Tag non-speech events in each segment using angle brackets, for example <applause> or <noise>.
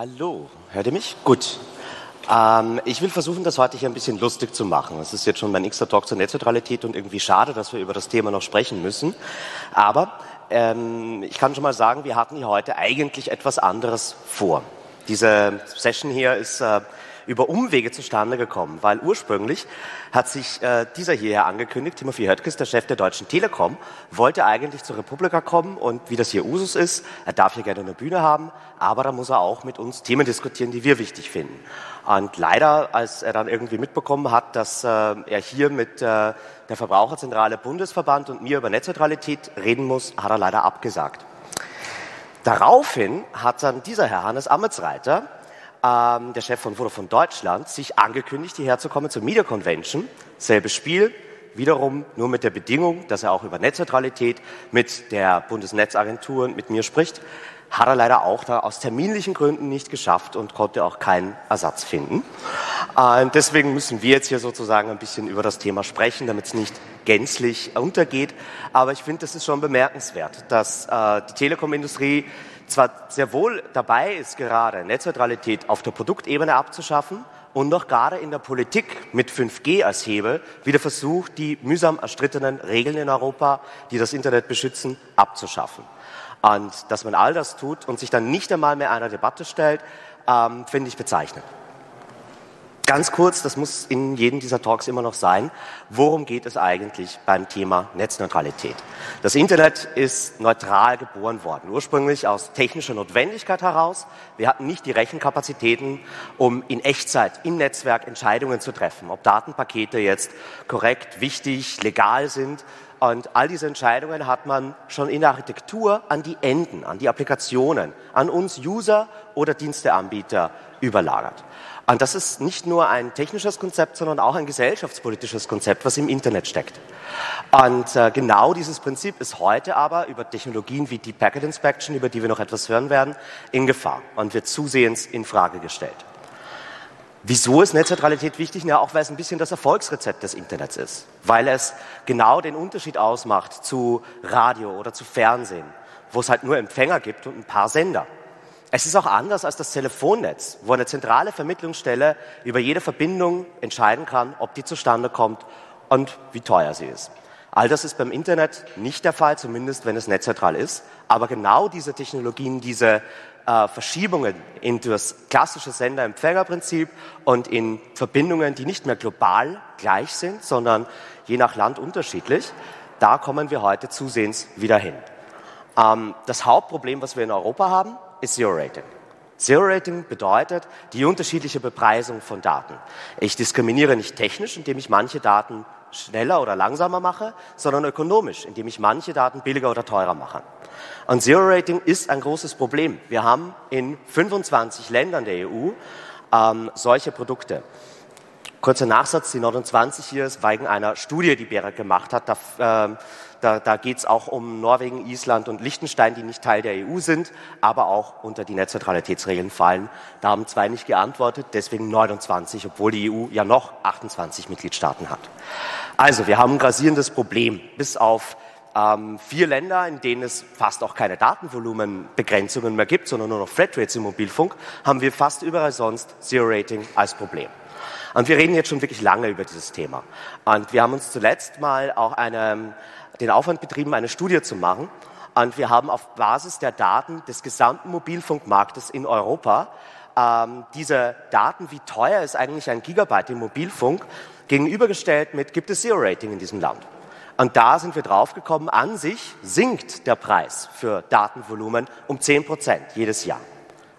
Hallo, hört ihr mich? Gut. Ähm, ich will versuchen, das heute hier ein bisschen lustig zu machen. Es ist jetzt schon mein nächster Talk zur Netzneutralität und irgendwie schade, dass wir über das Thema noch sprechen müssen. Aber ähm, ich kann schon mal sagen, wir hatten hier heute eigentlich etwas anderes vor. Diese Session hier ist äh, über Umwege zustande gekommen, weil ursprünglich hat sich äh, dieser hierher angekündigt, Timothy Höttges, der Chef der Deutschen Telekom, wollte eigentlich zur Republika kommen und wie das hier Usus ist, er darf hier gerne eine Bühne haben, aber da muss er auch mit uns Themen diskutieren, die wir wichtig finden. Und leider, als er dann irgendwie mitbekommen hat, dass äh, er hier mit äh, der Verbraucherzentrale Bundesverband und mir über Netzneutralität reden muss, hat er leider abgesagt. Daraufhin hat dann dieser Herr Hannes Ametsreiter ähm, der Chef von Vodafone Deutschland, sich angekündigt, hierher zu kommen zur Media Convention. Selbes Spiel, wiederum nur mit der Bedingung, dass er auch über Netzneutralität mit der Bundesnetzagentur und mit mir spricht. Hat er leider auch da aus terminlichen Gründen nicht geschafft und konnte auch keinen Ersatz finden. Äh, deswegen müssen wir jetzt hier sozusagen ein bisschen über das Thema sprechen, damit es nicht gänzlich untergeht. Aber ich finde, das ist schon bemerkenswert, dass äh, die Telekomindustrie zwar sehr wohl dabei ist, gerade Netzneutralität auf der Produktebene abzuschaffen und noch gerade in der Politik mit 5G als Hebel wieder versucht, die mühsam erstrittenen Regeln in Europa, die das Internet beschützen, abzuschaffen. Und dass man all das tut und sich dann nicht einmal mehr einer Debatte stellt, ähm, finde ich bezeichnend. Ganz kurz, das muss in jedem dieser Talks immer noch sein, worum geht es eigentlich beim Thema Netzneutralität? Das Internet ist neutral geboren worden, ursprünglich aus technischer Notwendigkeit heraus. Wir hatten nicht die Rechenkapazitäten, um in Echtzeit im Netzwerk Entscheidungen zu treffen, ob Datenpakete jetzt korrekt, wichtig, legal sind. Und all diese Entscheidungen hat man schon in der Architektur an die Enden, an die Applikationen, an uns User oder Diensteanbieter überlagert. Und das ist nicht nur ein technisches Konzept, sondern auch ein gesellschaftspolitisches Konzept, was im Internet steckt. Und äh, genau dieses Prinzip ist heute aber über Technologien wie Deep Packet Inspection, über die wir noch etwas hören werden, in Gefahr und wird zusehends in Frage gestellt. Wieso ist Netzneutralität wichtig? Ja, auch weil es ein bisschen das Erfolgsrezept des Internets ist. Weil es genau den Unterschied ausmacht zu Radio oder zu Fernsehen, wo es halt nur Empfänger gibt und ein paar Sender. Es ist auch anders als das Telefonnetz, wo eine zentrale Vermittlungsstelle über jede Verbindung entscheiden kann, ob die zustande kommt und wie teuer sie ist. All das ist beim Internet nicht der Fall, zumindest wenn es netzneutral ist. Aber genau diese Technologien, diese äh, Verschiebungen in das klassische Sender-Empfänger-Prinzip und in Verbindungen, die nicht mehr global gleich sind, sondern je nach Land unterschiedlich, da kommen wir heute zusehends wieder hin. Ähm, das Hauptproblem, was wir in Europa haben, ist Zero Rating. Zero Rating bedeutet die unterschiedliche Bepreisung von Daten. Ich diskriminiere nicht technisch, indem ich manche Daten schneller oder langsamer mache, sondern ökonomisch, indem ich manche Daten billiger oder teurer mache. Und Zero Rating ist ein großes Problem. Wir haben in 25 Ländern der EU ähm, solche Produkte. Kurzer Nachsatz, die 29 hier ist wegen einer Studie, die BEREC gemacht hat. Da, äh, da, da geht es auch um Norwegen, Island und Liechtenstein, die nicht Teil der EU sind, aber auch unter die Netzneutralitätsregeln fallen. Da haben zwei nicht geantwortet, deswegen 29, obwohl die EU ja noch 28 Mitgliedstaaten hat. Also, wir haben ein grasierendes Problem. Bis auf ähm, vier Länder, in denen es fast auch keine Datenvolumenbegrenzungen mehr gibt, sondern nur noch Flatrates im Mobilfunk, haben wir fast überall sonst Zero Rating als Problem. Und wir reden jetzt schon wirklich lange über dieses Thema. Und wir haben uns zuletzt mal auch eine, den Aufwand betrieben, eine Studie zu machen. Und wir haben auf Basis der Daten des gesamten Mobilfunkmarktes in Europa ähm, diese Daten, wie teuer ist eigentlich ein Gigabyte im Mobilfunk, gegenübergestellt mit, gibt es Zero-Rating in diesem Land. Und da sind wir draufgekommen, an sich sinkt der Preis für Datenvolumen um 10 Prozent jedes Jahr.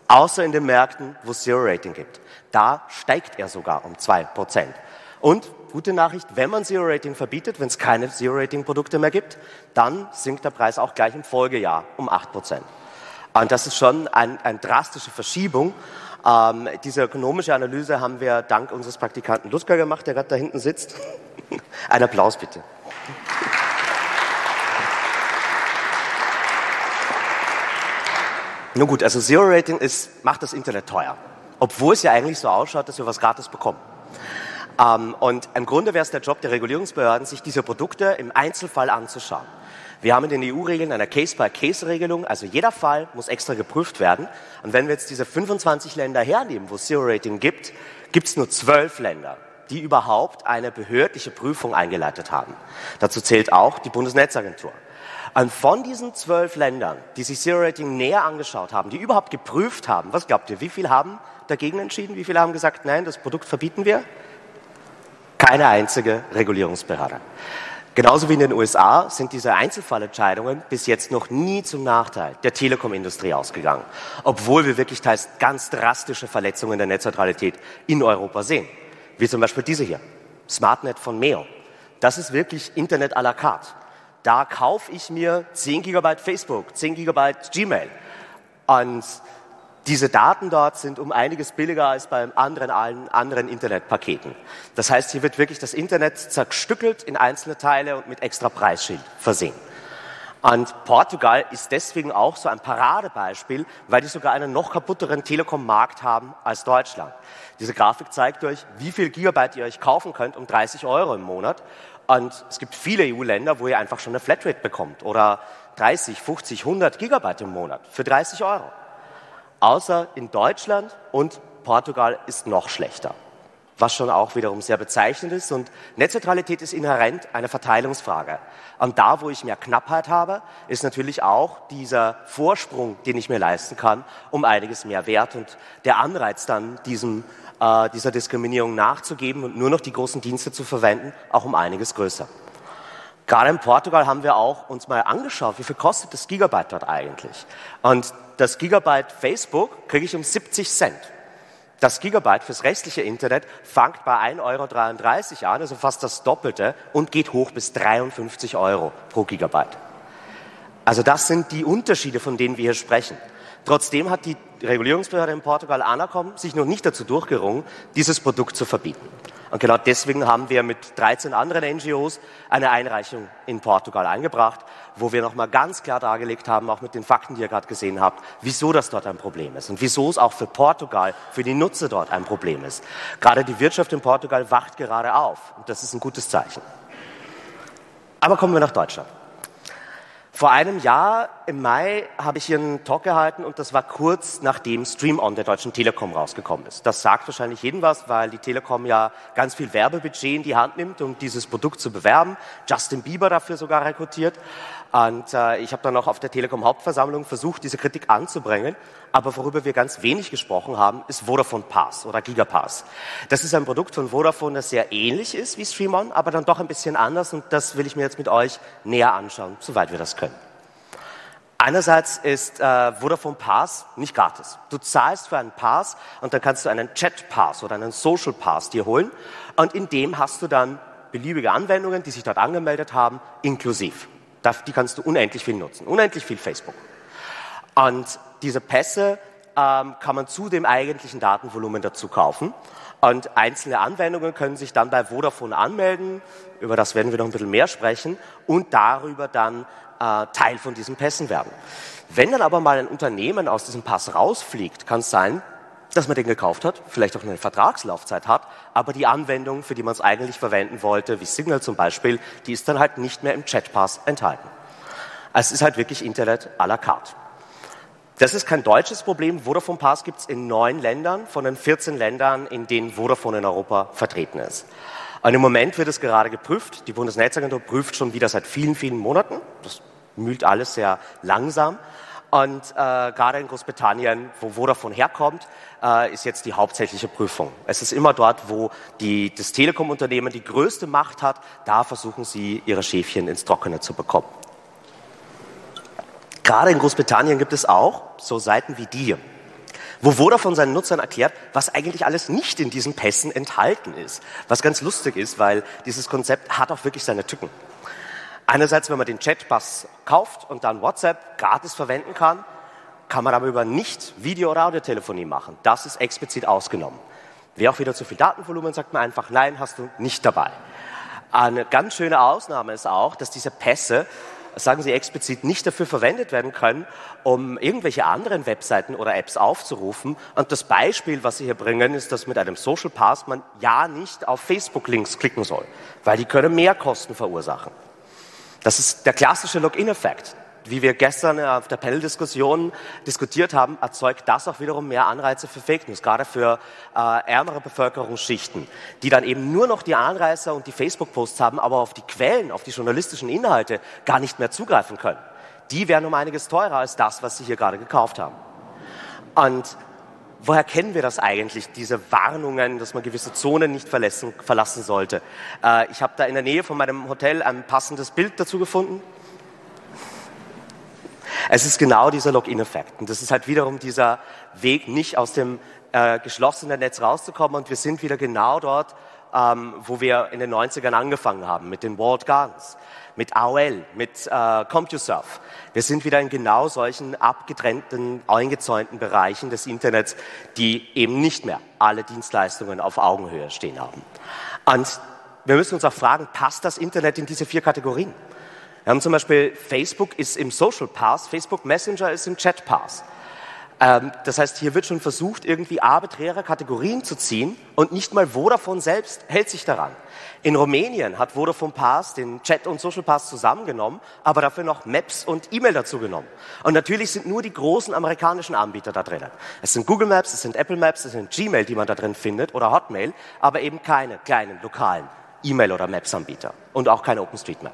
Außer in den Märkten, wo es Zero-Rating gibt. Da steigt er sogar um zwei Prozent. Und gute Nachricht, wenn man Zero Rating verbietet, wenn es keine Zero Rating Produkte mehr gibt, dann sinkt der Preis auch gleich im Folgejahr um acht Prozent. Und das ist schon eine ein drastische Verschiebung. Ähm, diese ökonomische Analyse haben wir dank unseres Praktikanten Luska gemacht, der gerade da hinten sitzt. <laughs> Ein Applaus bitte. Nun gut, also Zero Rating ist, macht das Internet teuer obwohl es ja eigentlich so ausschaut, dass wir was gratis bekommen. Ähm, und im Grunde wäre es der Job der Regulierungsbehörden, sich diese Produkte im Einzelfall anzuschauen. Wir haben in den EU-Regeln eine Case-by-Case-Regelung, also jeder Fall muss extra geprüft werden. Und wenn wir jetzt diese 25 Länder hernehmen, wo es Zero-Rating gibt, gibt es nur zwölf Länder, die überhaupt eine behördliche Prüfung eingeleitet haben. Dazu zählt auch die Bundesnetzagentur. Und von diesen zwölf Ländern, die sich Zero Rating näher angeschaut haben, die überhaupt geprüft haben, was glaubt ihr, wie viele haben dagegen entschieden? Wie viele haben gesagt, nein, das Produkt verbieten wir? Keine einzige Regulierungsbehörde. Genauso wie in den USA sind diese Einzelfallentscheidungen bis jetzt noch nie zum Nachteil der Telekomindustrie ausgegangen, obwohl wir wirklich teils ganz drastische Verletzungen der Netzneutralität in Europa sehen, wie zum Beispiel diese hier, SmartNet von Meo. Das ist wirklich Internet à la carte. Da kaufe ich mir 10 Gigabyte Facebook, 10 Gigabyte Gmail und diese Daten dort sind um einiges billiger als bei anderen, allen anderen Internetpaketen. Das heißt, hier wird wirklich das Internet zerstückelt in einzelne Teile und mit extra Preisschild versehen. Und Portugal ist deswegen auch so ein Paradebeispiel, weil die sogar einen noch kaputteren Telekom-Markt haben als Deutschland. Diese Grafik zeigt euch, wie viel Gigabyte ihr euch kaufen könnt um 30 Euro im Monat. Und es gibt viele EU-Länder, wo ihr einfach schon eine Flatrate bekommt oder 30, 50, 100 Gigabyte im Monat für 30 Euro außer in Deutschland und Portugal ist noch schlechter. Was schon auch wiederum sehr bezeichnend ist. Und Netzneutralität ist inhärent eine Verteilungsfrage. Und da, wo ich mehr Knappheit habe, ist natürlich auch dieser Vorsprung, den ich mir leisten kann, um einiges mehr wert und der Anreiz dann diesem, äh, dieser Diskriminierung nachzugeben und nur noch die großen Dienste zu verwenden, auch um einiges größer. Gerade in Portugal haben wir auch uns mal angeschaut, wie viel kostet das Gigabyte dort eigentlich. Und das Gigabyte Facebook kriege ich um 70 Cent. Das Gigabyte fürs restliche Internet fängt bei 1,33 Euro an, also fast das Doppelte, und geht hoch bis 53 Euro pro Gigabyte. Also das sind die Unterschiede, von denen wir hier sprechen. Trotzdem hat die Regulierungsbehörde in Portugal Anacom sich noch nicht dazu durchgerungen, dieses Produkt zu verbieten. Und genau deswegen haben wir mit 13 anderen NGOs eine Einreichung in Portugal eingebracht, wo wir nochmal ganz klar dargelegt haben, auch mit den Fakten, die ihr gerade gesehen habt, wieso das dort ein Problem ist und wieso es auch für Portugal, für die Nutzer dort ein Problem ist. Gerade die Wirtschaft in Portugal wacht gerade auf und das ist ein gutes Zeichen. Aber kommen wir nach Deutschland. Vor einem Jahr im Mai habe ich hier einen Talk gehalten und das war kurz nachdem Stream On der Deutschen Telekom rausgekommen ist. Das sagt wahrscheinlich jedem was, weil die Telekom ja ganz viel Werbebudget in die Hand nimmt, um dieses Produkt zu bewerben. Justin Bieber dafür sogar rekrutiert. Und äh, ich habe dann auch auf der Telekom Hauptversammlung versucht, diese Kritik anzubringen. Aber worüber wir ganz wenig gesprochen haben, ist Vodafone Pass oder Gigapass. Das ist ein Produkt von Vodafone, das sehr ähnlich ist wie Stream On, aber dann doch ein bisschen anders und das will ich mir jetzt mit euch näher anschauen, soweit wir das können. Einerseits ist äh, Vodafone Pass nicht gratis. Du zahlst für einen Pass und dann kannst du einen Chat Pass oder einen Social Pass dir holen und in dem hast du dann beliebige Anwendungen, die sich dort angemeldet haben, inklusiv. Die kannst du unendlich viel nutzen, unendlich viel Facebook. Und diese Pässe ähm, kann man zu dem eigentlichen Datenvolumen dazu kaufen. Und einzelne Anwendungen können sich dann bei Vodafone anmelden, über das werden wir noch ein bisschen mehr sprechen, und darüber dann äh, Teil von diesen Pässen werden. Wenn dann aber mal ein Unternehmen aus diesem Pass rausfliegt, kann es sein, dass man den gekauft hat, vielleicht auch eine Vertragslaufzeit hat, aber die Anwendung, für die man es eigentlich verwenden wollte, wie Signal zum Beispiel, die ist dann halt nicht mehr im Chatpass enthalten. Also es ist halt wirklich Internet à la carte. Das ist kein deutsches Problem. Vodafone Pass gibt es in neun Ländern von den 14 Ländern, in denen Vodafone in Europa vertreten ist. Und im Moment wird es gerade geprüft. Die Bundesnetzagentur prüft schon wieder seit vielen, vielen Monaten. Das mühlt alles sehr langsam. Und äh, gerade in Großbritannien, wo Vodafone herkommt, äh, ist jetzt die hauptsächliche Prüfung. Es ist immer dort, wo die, das Telekom-Unternehmen die größte Macht hat, da versuchen sie, ihre Schäfchen ins Trockene zu bekommen. Gerade in Großbritannien gibt es auch so Seiten wie die, wo Vodafone seinen Nutzern erklärt, was eigentlich alles nicht in diesen Pässen enthalten ist. Was ganz lustig ist, weil dieses Konzept hat auch wirklich seine Tücken. Einerseits, wenn man den Chatpass kauft und dann WhatsApp gratis verwenden kann, kann man aber über nicht Video- oder Audiotelefonie machen. Das ist explizit ausgenommen. Wer auch wieder zu viel Datenvolumen, sagt man einfach, nein, hast du nicht dabei. Eine ganz schöne Ausnahme ist auch, dass diese Pässe, sagen Sie explizit, nicht dafür verwendet werden können, um irgendwelche anderen Webseiten oder Apps aufzurufen. Und das Beispiel, was Sie hier bringen, ist, dass mit einem Social Pass man ja nicht auf Facebook-Links klicken soll, weil die können mehr Kosten verursachen. Das ist der klassische Login-Effekt. Wie wir gestern auf der Panel-Diskussion diskutiert haben, erzeugt das auch wiederum mehr Anreize für Fake News, gerade für äh, ärmere Bevölkerungsschichten, die dann eben nur noch die Anreißer und die Facebook-Posts haben, aber auf die Quellen, auf die journalistischen Inhalte gar nicht mehr zugreifen können. Die wären um einiges teurer als das, was sie hier gerade gekauft haben. Und woher kennen wir das eigentlich, diese Warnungen, dass man gewisse Zonen nicht verlassen, verlassen sollte? Äh, ich habe da in der Nähe von meinem Hotel ein passendes Bild dazu gefunden. Es ist genau dieser Login-Effekt. Und das ist halt wiederum dieser Weg, nicht aus dem äh, geschlossenen Netz rauszukommen. Und wir sind wieder genau dort, ähm, wo wir in den 90ern angefangen haben, mit den Walled Gardens, mit AOL, mit äh, CompuServe. Wir sind wieder in genau solchen abgetrennten, eingezäunten Bereichen des Internets, die eben nicht mehr alle Dienstleistungen auf Augenhöhe stehen haben. Und wir müssen uns auch fragen, passt das Internet in diese vier Kategorien? Wir haben zum Beispiel Facebook ist im Social Pass, Facebook Messenger ist im Chat Pass. Ähm, das heißt, hier wird schon versucht, irgendwie arbiträre Kategorien zu ziehen und nicht mal Vodafone selbst hält sich daran. In Rumänien hat Vodafone Pass den Chat und Social Pass zusammengenommen, aber dafür noch Maps und E-Mail dazu genommen. Und natürlich sind nur die großen amerikanischen Anbieter da drinnen. Es sind Google Maps, es sind Apple Maps, es sind Gmail, die man da drin findet oder Hotmail, aber eben keine kleinen lokalen E-Mail- oder Maps-Anbieter und auch keine OpenStreetMap.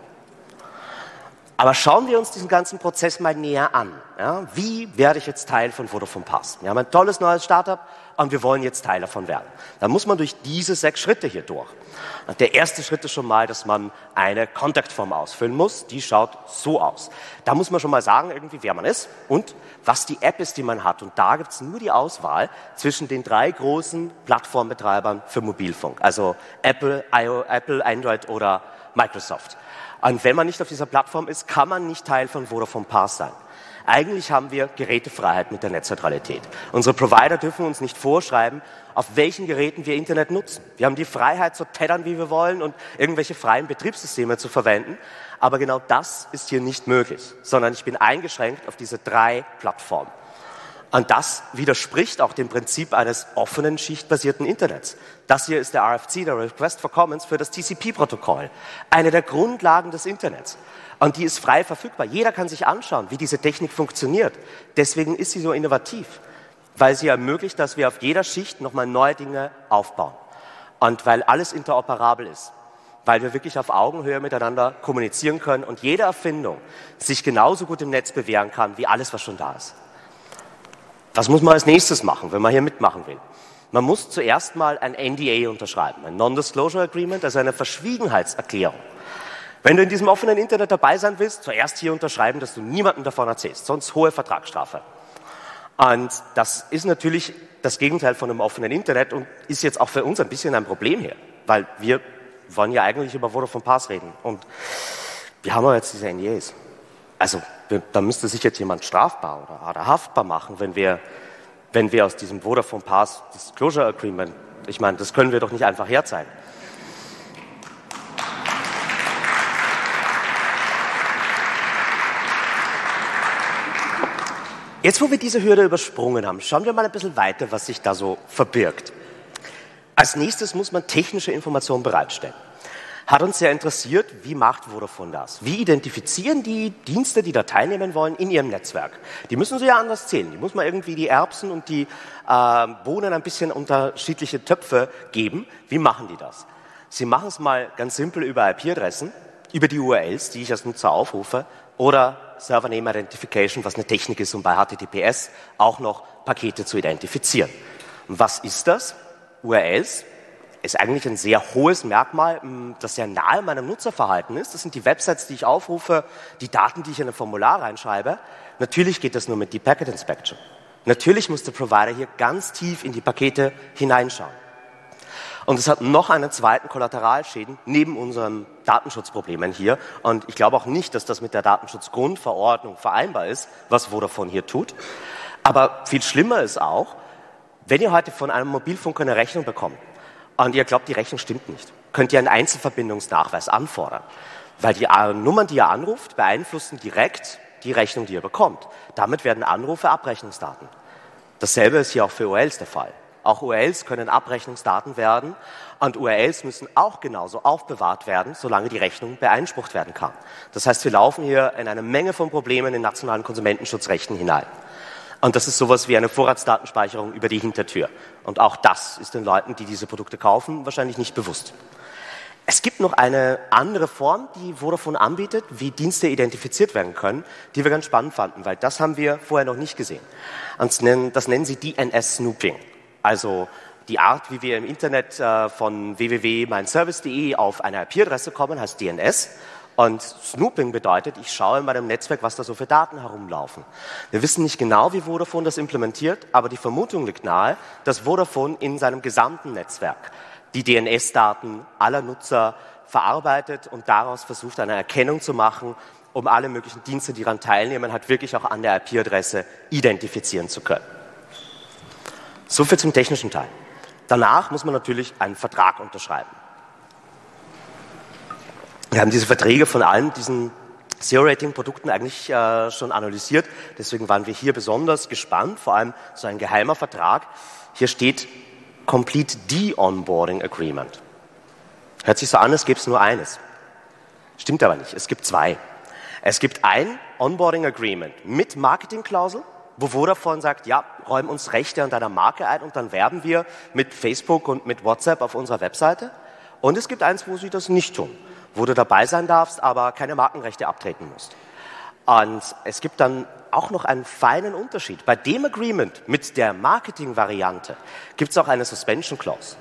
Aber schauen wir uns diesen ganzen Prozess mal näher an. Ja, wie werde ich jetzt Teil von Vodafone Pass? Wir haben ein tolles neues Startup und wir wollen jetzt Teil davon werden. Da muss man durch diese sechs Schritte hier durch. Und der erste Schritt ist schon mal, dass man eine Kontaktform ausfüllen muss. Die schaut so aus. Da muss man schon mal sagen, irgendwie, wer man ist und was die App ist, die man hat. Und da gibt es nur die Auswahl zwischen den drei großen Plattformbetreibern für Mobilfunk. Also Apple, Apple Android oder Microsoft. Und wenn man nicht auf dieser Plattform ist, kann man nicht Teil von Vodafone Pass sein. Eigentlich haben wir Gerätefreiheit mit der Netzneutralität. Unsere Provider dürfen uns nicht vorschreiben, auf welchen Geräten wir Internet nutzen. Wir haben die Freiheit zu teddern, wie wir wollen und irgendwelche freien Betriebssysteme zu verwenden. Aber genau das ist hier nicht möglich, sondern ich bin eingeschränkt auf diese drei Plattformen. Und das widerspricht auch dem Prinzip eines offenen, schichtbasierten Internets. Das hier ist der RFC, der Request for Commons für das TCP-Protokoll. Eine der Grundlagen des Internets. Und die ist frei verfügbar. Jeder kann sich anschauen, wie diese Technik funktioniert. Deswegen ist sie so innovativ, weil sie ermöglicht, dass wir auf jeder Schicht nochmal neue Dinge aufbauen. Und weil alles interoperabel ist. Weil wir wirklich auf Augenhöhe miteinander kommunizieren können und jede Erfindung sich genauso gut im Netz bewähren kann, wie alles, was schon da ist. Was muss man als nächstes machen, wenn man hier mitmachen will? Man muss zuerst mal ein NDA unterschreiben, ein Non-Disclosure Agreement, also eine Verschwiegenheitserklärung. Wenn du in diesem offenen Internet dabei sein willst, zuerst hier unterschreiben, dass du niemandem davon erzählst, sonst hohe Vertragsstrafe. Und das ist natürlich das Gegenteil von einem offenen Internet und ist jetzt auch für uns ein bisschen ein Problem hier, weil wir wollen ja eigentlich über Vodafone Pass reden und wir haben aber jetzt diese NDAs. Also da müsste sich jetzt jemand strafbar oder, oder haftbar machen, wenn wir, wenn wir aus diesem Vodafone Pass Disclosure Agreement, ich meine, das können wir doch nicht einfach herzeigen. Jetzt, wo wir diese Hürde übersprungen haben, schauen wir mal ein bisschen weiter, was sich da so verbirgt. Als nächstes muss man technische Informationen bereitstellen hat uns sehr interessiert, wie macht Vodafone das? Wie identifizieren die Dienste, die da teilnehmen wollen, in ihrem Netzwerk? Die müssen sie ja anders zählen. Die muss man irgendwie die Erbsen und die äh, Bohnen ein bisschen unterschiedliche Töpfe geben. Wie machen die das? Sie machen es mal ganz simpel über IP-Adressen, über die URLs, die ich als Nutzer aufrufe, oder Server Name Identification, was eine Technik ist, um bei HTTPS auch noch Pakete zu identifizieren. Und was ist das? URLs ist eigentlich ein sehr hohes Merkmal, das sehr nahe meinem Nutzerverhalten ist. Das sind die Websites, die ich aufrufe, die Daten, die ich in ein Formular reinschreibe. Natürlich geht das nur mit Deep Packet Inspection. Natürlich muss der Provider hier ganz tief in die Pakete hineinschauen. Und es hat noch einen zweiten Kollateralschäden neben unseren Datenschutzproblemen hier. Und ich glaube auch nicht, dass das mit der Datenschutzgrundverordnung vereinbar ist, was Vodafone hier tut. Aber viel schlimmer ist auch, wenn ihr heute von einem Mobilfunker eine Rechnung bekommt, und ihr glaubt, die Rechnung stimmt nicht, könnt ihr einen Einzelverbindungsnachweis anfordern. Weil die Nummern, die ihr anruft, beeinflussen direkt die Rechnung, die ihr bekommt. Damit werden Anrufe Abrechnungsdaten. Dasselbe ist hier auch für OLs der Fall. Auch URLs können Abrechnungsdaten werden und URLs müssen auch genauso aufbewahrt werden, solange die Rechnung beeinsprucht werden kann. Das heißt, wir laufen hier in eine Menge von Problemen in nationalen Konsumentenschutzrechten hinein. Und das ist sowas wie eine Vorratsdatenspeicherung über die Hintertür. Und auch das ist den Leuten, die diese Produkte kaufen, wahrscheinlich nicht bewusst. Es gibt noch eine andere Form, die Vodafone anbietet, wie Dienste identifiziert werden können, die wir ganz spannend fanden, weil das haben wir vorher noch nicht gesehen. Und das nennen sie DNS-Snooping. Also die Art, wie wir im Internet äh, von www.meinservice.de auf eine IP-Adresse kommen, heißt DNS. Und Snooping bedeutet, ich schaue in meinem Netzwerk, was da so für Daten herumlaufen. Wir wissen nicht genau, wie Vodafone das implementiert, aber die Vermutung liegt nahe, dass Vodafone in seinem gesamten Netzwerk die DNS-Daten aller Nutzer verarbeitet und daraus versucht, eine Erkennung zu machen, um alle möglichen Dienste, die daran teilnehmen, halt wirklich auch an der IP-Adresse identifizieren zu können. So viel zum technischen Teil. Danach muss man natürlich einen Vertrag unterschreiben. Wir haben diese Verträge von allen diesen Zero-Rating-Produkten eigentlich äh, schon analysiert. Deswegen waren wir hier besonders gespannt, vor allem so ein geheimer Vertrag. Hier steht Complete De-Onboarding Agreement. Hört sich so an, es gibt nur eines. Stimmt aber nicht, es gibt zwei. Es gibt ein Onboarding Agreement mit Marketingklausel, wo Vodafone sagt, ja, räum uns Rechte an deiner Marke ein und dann werben wir mit Facebook und mit WhatsApp auf unserer Webseite. Und es gibt eins, wo sie das nicht tun wo du dabei sein darfst, aber keine Markenrechte abtreten musst. Und es gibt dann auch noch einen feinen Unterschied. Bei dem Agreement mit der Marketing-Variante gibt es auch eine Suspension Clause.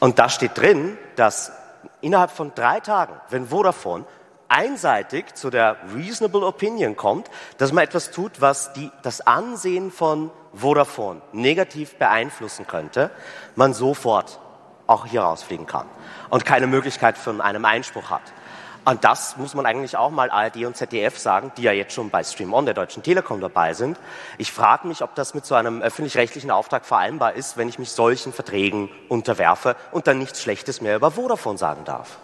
Und da steht drin, dass innerhalb von drei Tagen, wenn Vodafone einseitig zu der reasonable opinion kommt, dass man etwas tut, was die, das Ansehen von Vodafone negativ beeinflussen könnte, man sofort auch hier rausfliegen kann und keine Möglichkeit von einem Einspruch hat. Und das muss man eigentlich auch mal ARD und ZDF sagen, die ja jetzt schon bei Stream On der Deutschen Telekom dabei sind. Ich frage mich, ob das mit so einem öffentlich-rechtlichen Auftrag vereinbar ist, wenn ich mich solchen Verträgen unterwerfe und dann nichts Schlechtes mehr über Vodafone sagen darf.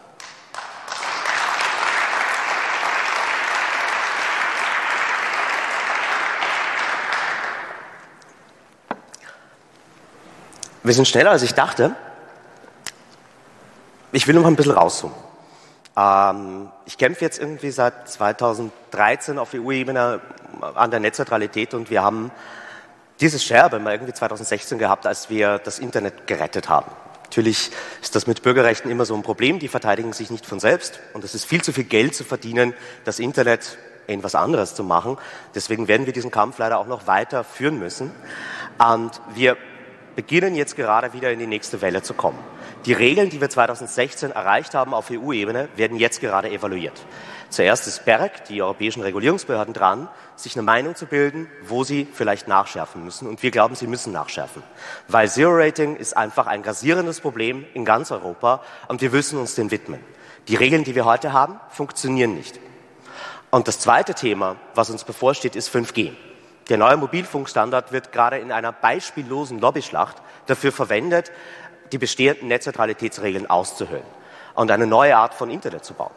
Wir sind schneller, als ich dachte. Ich will noch ein bisschen rauszoomen. Ähm, ich kämpfe jetzt irgendwie seit 2013 auf EU-Ebene an der Netzneutralität und wir haben dieses Scherbe mal irgendwie 2016 gehabt, als wir das Internet gerettet haben. Natürlich ist das mit Bürgerrechten immer so ein Problem, die verteidigen sich nicht von selbst und es ist viel zu viel Geld zu verdienen, das Internet in was anderes zu machen. Deswegen werden wir diesen Kampf leider auch noch weiter führen müssen. Und wir beginnen jetzt gerade wieder in die nächste Welle zu kommen. Die Regeln, die wir 2016 erreicht haben auf EU-Ebene, werden jetzt gerade evaluiert. Zuerst ist BEREC, die europäischen Regulierungsbehörden, dran, sich eine Meinung zu bilden, wo sie vielleicht nachschärfen müssen. Und wir glauben, sie müssen nachschärfen. Weil Zero Rating ist einfach ein grasierendes Problem in ganz Europa und wir müssen uns dem widmen. Die Regeln, die wir heute haben, funktionieren nicht. Und das zweite Thema, was uns bevorsteht, ist 5G. Der neue Mobilfunkstandard wird gerade in einer beispiellosen Lobbyschlacht dafür verwendet, die bestehenden Netzneutralitätsregeln auszuhöhlen und eine neue Art von Internet zu bauen,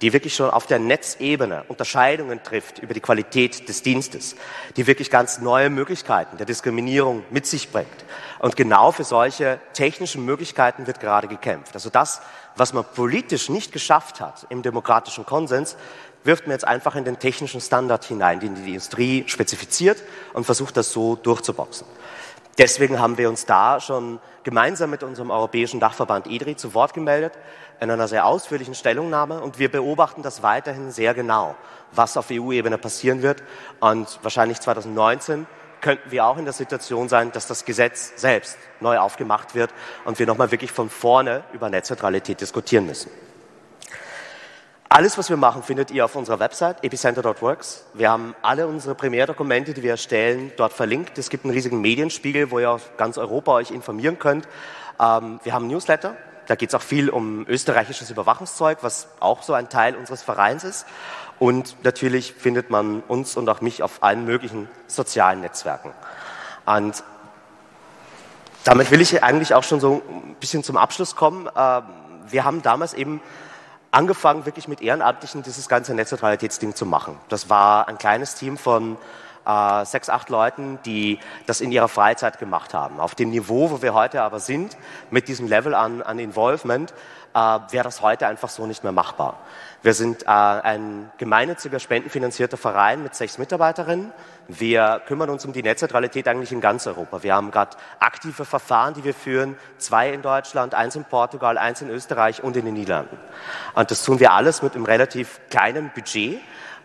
die wirklich schon auf der Netzebene Unterscheidungen trifft über die Qualität des Dienstes, die wirklich ganz neue Möglichkeiten der Diskriminierung mit sich bringt. Und genau für solche technischen Möglichkeiten wird gerade gekämpft. Also das, was man politisch nicht geschafft hat im demokratischen Konsens, wirft man jetzt einfach in den technischen Standard hinein, den die Industrie spezifiziert und versucht das so durchzuboxen. Deswegen haben wir uns da schon gemeinsam mit unserem europäischen Dachverband EDRI zu Wort gemeldet in einer sehr ausführlichen Stellungnahme und wir beobachten das weiterhin sehr genau, was auf EU-Ebene passieren wird und wahrscheinlich 2019 könnten wir auch in der Situation sein, dass das Gesetz selbst neu aufgemacht wird und wir nochmal wirklich von vorne über Netzneutralität diskutieren müssen. Alles, was wir machen, findet ihr auf unserer Website epicenter.works. Wir haben alle unsere Primärdokumente, die wir erstellen, dort verlinkt. Es gibt einen riesigen Medienspiegel, wo ihr aus ganz Europa euch informieren könnt. Ähm, wir haben Newsletter. Da geht es auch viel um österreichisches Überwachungszeug, was auch so ein Teil unseres Vereins ist. Und natürlich findet man uns und auch mich auf allen möglichen sozialen Netzwerken. Und damit will ich eigentlich auch schon so ein bisschen zum Abschluss kommen. Ähm, wir haben damals eben angefangen, wirklich mit Ehrenamtlichen dieses ganze Netzneutralitätsding zu machen. Das war ein kleines Team von äh, sechs, acht Leuten, die das in ihrer Freizeit gemacht haben. Auf dem Niveau, wo wir heute aber sind, mit diesem Level an, an Involvement, äh, wäre das heute einfach so nicht mehr machbar. Wir sind äh, ein gemeinnütziger, spendenfinanzierter Verein mit sechs Mitarbeiterinnen. Wir kümmern uns um die Netzneutralität eigentlich in ganz Europa. Wir haben gerade aktive Verfahren, die wir führen, zwei in Deutschland, eins in Portugal, eins in Österreich und in den Niederlanden. Und das tun wir alles mit einem relativ kleinen Budget.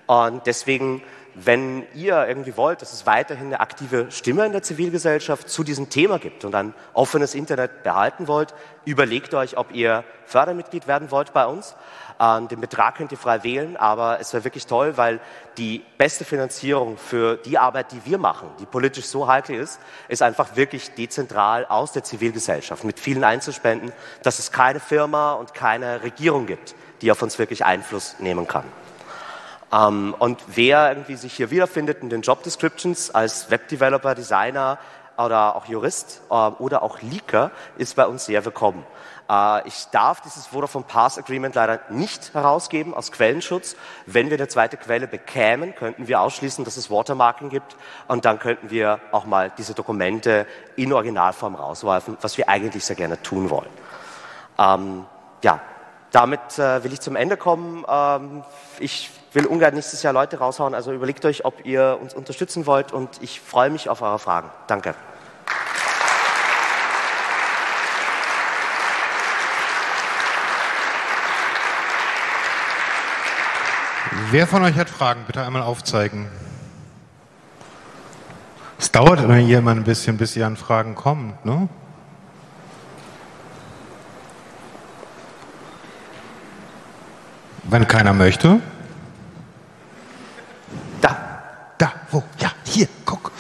Und deswegen wenn ihr irgendwie wollt, dass es weiterhin eine aktive Stimme in der Zivilgesellschaft zu diesem Thema gibt und ein offenes Internet behalten wollt, überlegt euch, ob ihr Fördermitglied werden wollt bei uns. Ähm, den Betrag könnt ihr frei wählen, aber es wäre wirklich toll, weil die beste Finanzierung für die Arbeit, die wir machen, die politisch so heikel ist, ist einfach wirklich dezentral aus der Zivilgesellschaft mit vielen Einzelspenden, dass es keine Firma und keine Regierung gibt, die auf uns wirklich Einfluss nehmen kann. Ähm, und wer irgendwie sich hier wiederfindet in den Job Descriptions als Webdeveloper, Designer oder auch Jurist äh, oder auch Leaker, ist bei uns sehr willkommen. Äh, ich darf dieses Vodafone Pass Agreement leider nicht herausgeben aus Quellenschutz. Wenn wir eine zweite Quelle bekämen, könnten wir ausschließen, dass es Watermarking gibt und dann könnten wir auch mal diese Dokumente in Originalform rauswerfen, was wir eigentlich sehr gerne tun wollen. Ähm, ja, damit äh, will ich zum Ende kommen. Ähm, ich will ungern nächstes Jahr Leute raushauen, also überlegt euch, ob ihr uns unterstützen wollt und ich freue mich auf eure Fragen. Danke. Wer von euch hat Fragen? Bitte einmal aufzeigen. Es dauert hier immer ein bisschen, bis ihr an Fragen kommt, ne? Wenn keiner möchte. Da, da, wo? Ja, hier, guck.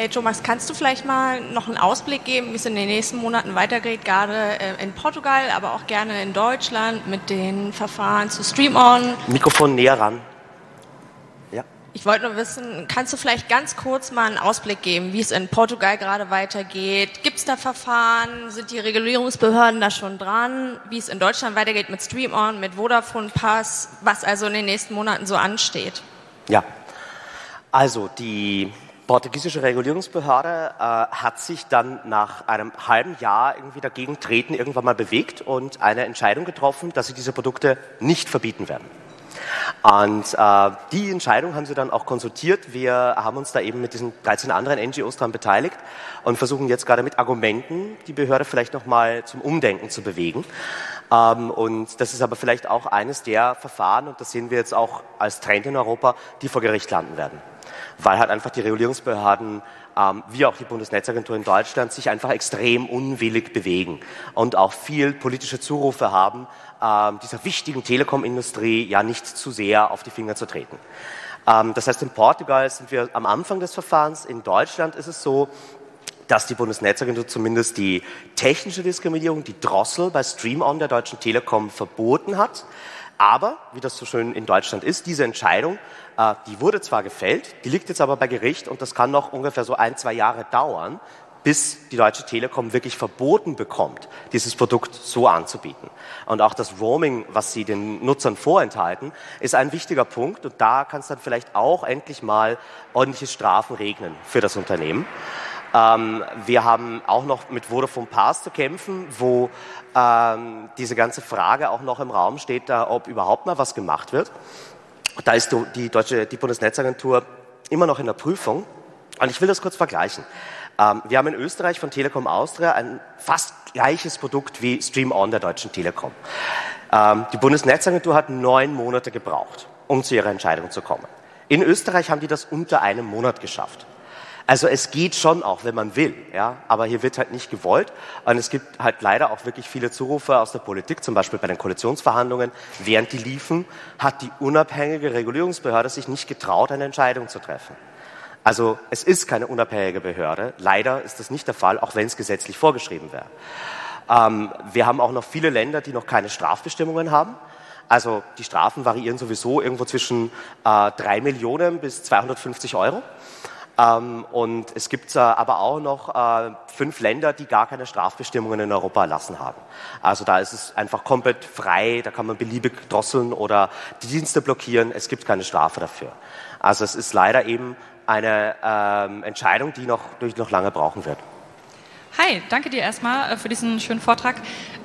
Hey, Thomas, kannst du vielleicht mal noch einen Ausblick geben, wie es in den nächsten Monaten weitergeht, gerade äh, in Portugal, aber auch gerne in Deutschland mit den Verfahren zu Stream On? Mikrofon näher ran. Ich wollte nur wissen, kannst du vielleicht ganz kurz mal einen Ausblick geben, wie es in Portugal gerade weitergeht? Gibt es da Verfahren? Sind die Regulierungsbehörden da schon dran? Wie es in Deutschland weitergeht mit Stream On, mit Vodafone Pass, was also in den nächsten Monaten so ansteht? Ja, also die portugiesische Regulierungsbehörde äh, hat sich dann nach einem halben Jahr irgendwie dagegen treten irgendwann mal bewegt und eine Entscheidung getroffen, dass sie diese Produkte nicht verbieten werden. Und äh, die Entscheidung haben sie dann auch konsultiert. Wir haben uns da eben mit diesen 13 anderen NGOs daran beteiligt und versuchen jetzt gerade mit Argumenten die Behörde vielleicht nochmal zum Umdenken zu bewegen. Ähm, und das ist aber vielleicht auch eines der Verfahren, und das sehen wir jetzt auch als Trend in Europa, die vor Gericht landen werden. Weil halt einfach die Regulierungsbehörden ähm, wie auch die Bundesnetzagentur in Deutschland sich einfach extrem unwillig bewegen und auch viel politische Zurufe haben, ähm, dieser wichtigen Telekomindustrie ja nicht zu sehr auf die Finger zu treten. Ähm, das heißt, in Portugal sind wir am Anfang des Verfahrens. In Deutschland ist es so, dass die Bundesnetzagentur zumindest die technische Diskriminierung, die Drossel bei Stream-On der Deutschen Telekom verboten hat. Aber, wie das so schön in Deutschland ist, diese Entscheidung, äh, die wurde zwar gefällt, die liegt jetzt aber bei Gericht und das kann noch ungefähr so ein, zwei Jahre dauern, bis die Deutsche Telekom wirklich verboten bekommt, dieses Produkt so anzubieten. Und auch das Roaming, was sie den Nutzern vorenthalten, ist ein wichtiger Punkt. Und da kann es dann vielleicht auch endlich mal ordentliche Strafen regnen für das Unternehmen. Ähm, wir haben auch noch mit Vodafone Pass zu kämpfen, wo ähm, diese ganze Frage auch noch im Raum steht, da, ob überhaupt mal was gemacht wird. Da ist die, deutsche, die Bundesnetzagentur immer noch in der Prüfung. Und ich will das kurz vergleichen. Ähm, wir haben in Österreich von Telekom Austria ein fast gleiches Produkt wie Stream On der Deutschen Telekom. Ähm, die Bundesnetzagentur hat neun Monate gebraucht, um zu ihrer Entscheidung zu kommen. In Österreich haben die das unter einem Monat geschafft. Also es geht schon auch, wenn man will, ja, aber hier wird halt nicht gewollt. Und es gibt halt leider auch wirklich viele Zurufe aus der Politik, zum Beispiel bei den Koalitionsverhandlungen. Während die liefen, hat die unabhängige Regulierungsbehörde sich nicht getraut, eine Entscheidung zu treffen. Also es ist keine unabhängige Behörde. Leider ist das nicht der Fall, auch wenn es gesetzlich vorgeschrieben wäre. Ähm, wir haben auch noch viele Länder, die noch keine Strafbestimmungen haben. Also die Strafen variieren sowieso irgendwo zwischen äh, 3 Millionen bis 250 Euro. Ähm, und es gibt äh, aber auch noch äh, fünf Länder, die gar keine Strafbestimmungen in Europa erlassen haben. Also da ist es einfach komplett frei, da kann man beliebig drosseln oder die Dienste blockieren. Es gibt keine Strafe dafür. Also es ist leider eben eine ähm, Entscheidung, die noch, durch noch lange brauchen wird. Hi, danke dir erstmal äh, für diesen schönen Vortrag.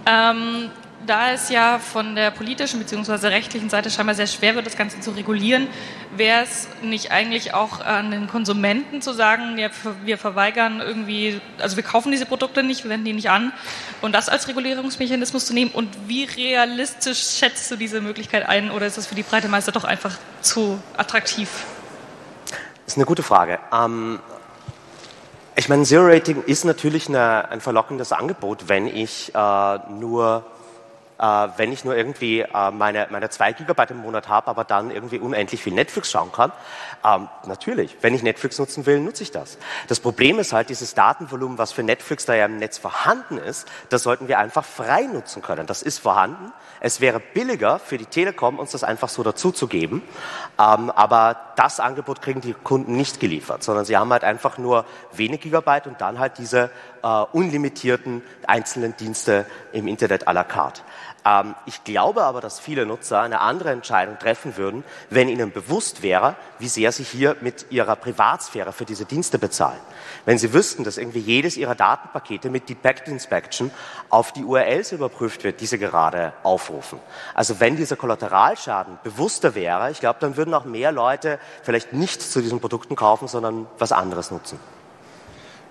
Ähm, da es ja von der politischen bzw. rechtlichen Seite scheinbar sehr schwer wird, das Ganze zu regulieren, wäre es nicht eigentlich auch an den Konsumenten zu sagen, ja, wir verweigern irgendwie, also wir kaufen diese Produkte nicht, wir wenden die nicht an und das als Regulierungsmechanismus zu nehmen und wie realistisch schätzt du diese Möglichkeit ein oder ist das für die breite Meister doch einfach zu attraktiv? Das ist eine gute Frage. Ähm, ich meine, Zero Rating ist natürlich eine, ein verlockendes Angebot, wenn ich äh, nur äh, wenn ich nur irgendwie äh, meine, meine zwei Gigabyte im Monat habe, aber dann irgendwie unendlich viel Netflix schauen kann. Ähm, natürlich, wenn ich Netflix nutzen will, nutze ich das. Das Problem ist halt, dieses Datenvolumen, was für Netflix da ja im Netz vorhanden ist, das sollten wir einfach frei nutzen können. Das ist vorhanden. Es wäre billiger für die Telekom, uns das einfach so dazuzugeben. Ähm, aber das Angebot kriegen die Kunden nicht geliefert, sondern sie haben halt einfach nur wenig Gigabyte und dann halt diese äh, unlimitierten einzelnen Dienste im Internet à la carte. Ähm, ich glaube aber, dass viele Nutzer eine andere Entscheidung treffen würden, wenn ihnen bewusst wäre, wie sehr sie hier mit ihrer Privatsphäre für diese Dienste bezahlen. Wenn sie wüssten, dass irgendwie jedes ihrer Datenpakete mit Defect Inspection auf die URLs überprüft wird, die sie gerade aufrufen. Also wenn dieser Kollateralschaden bewusster wäre, ich glaube, dann würden auch mehr Leute vielleicht nicht zu diesen Produkten kaufen, sondern was anderes nutzen.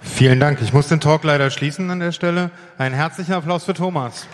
Vielen Dank. Ich muss den Talk leider schließen an der Stelle. Ein herzlicher Applaus für Thomas.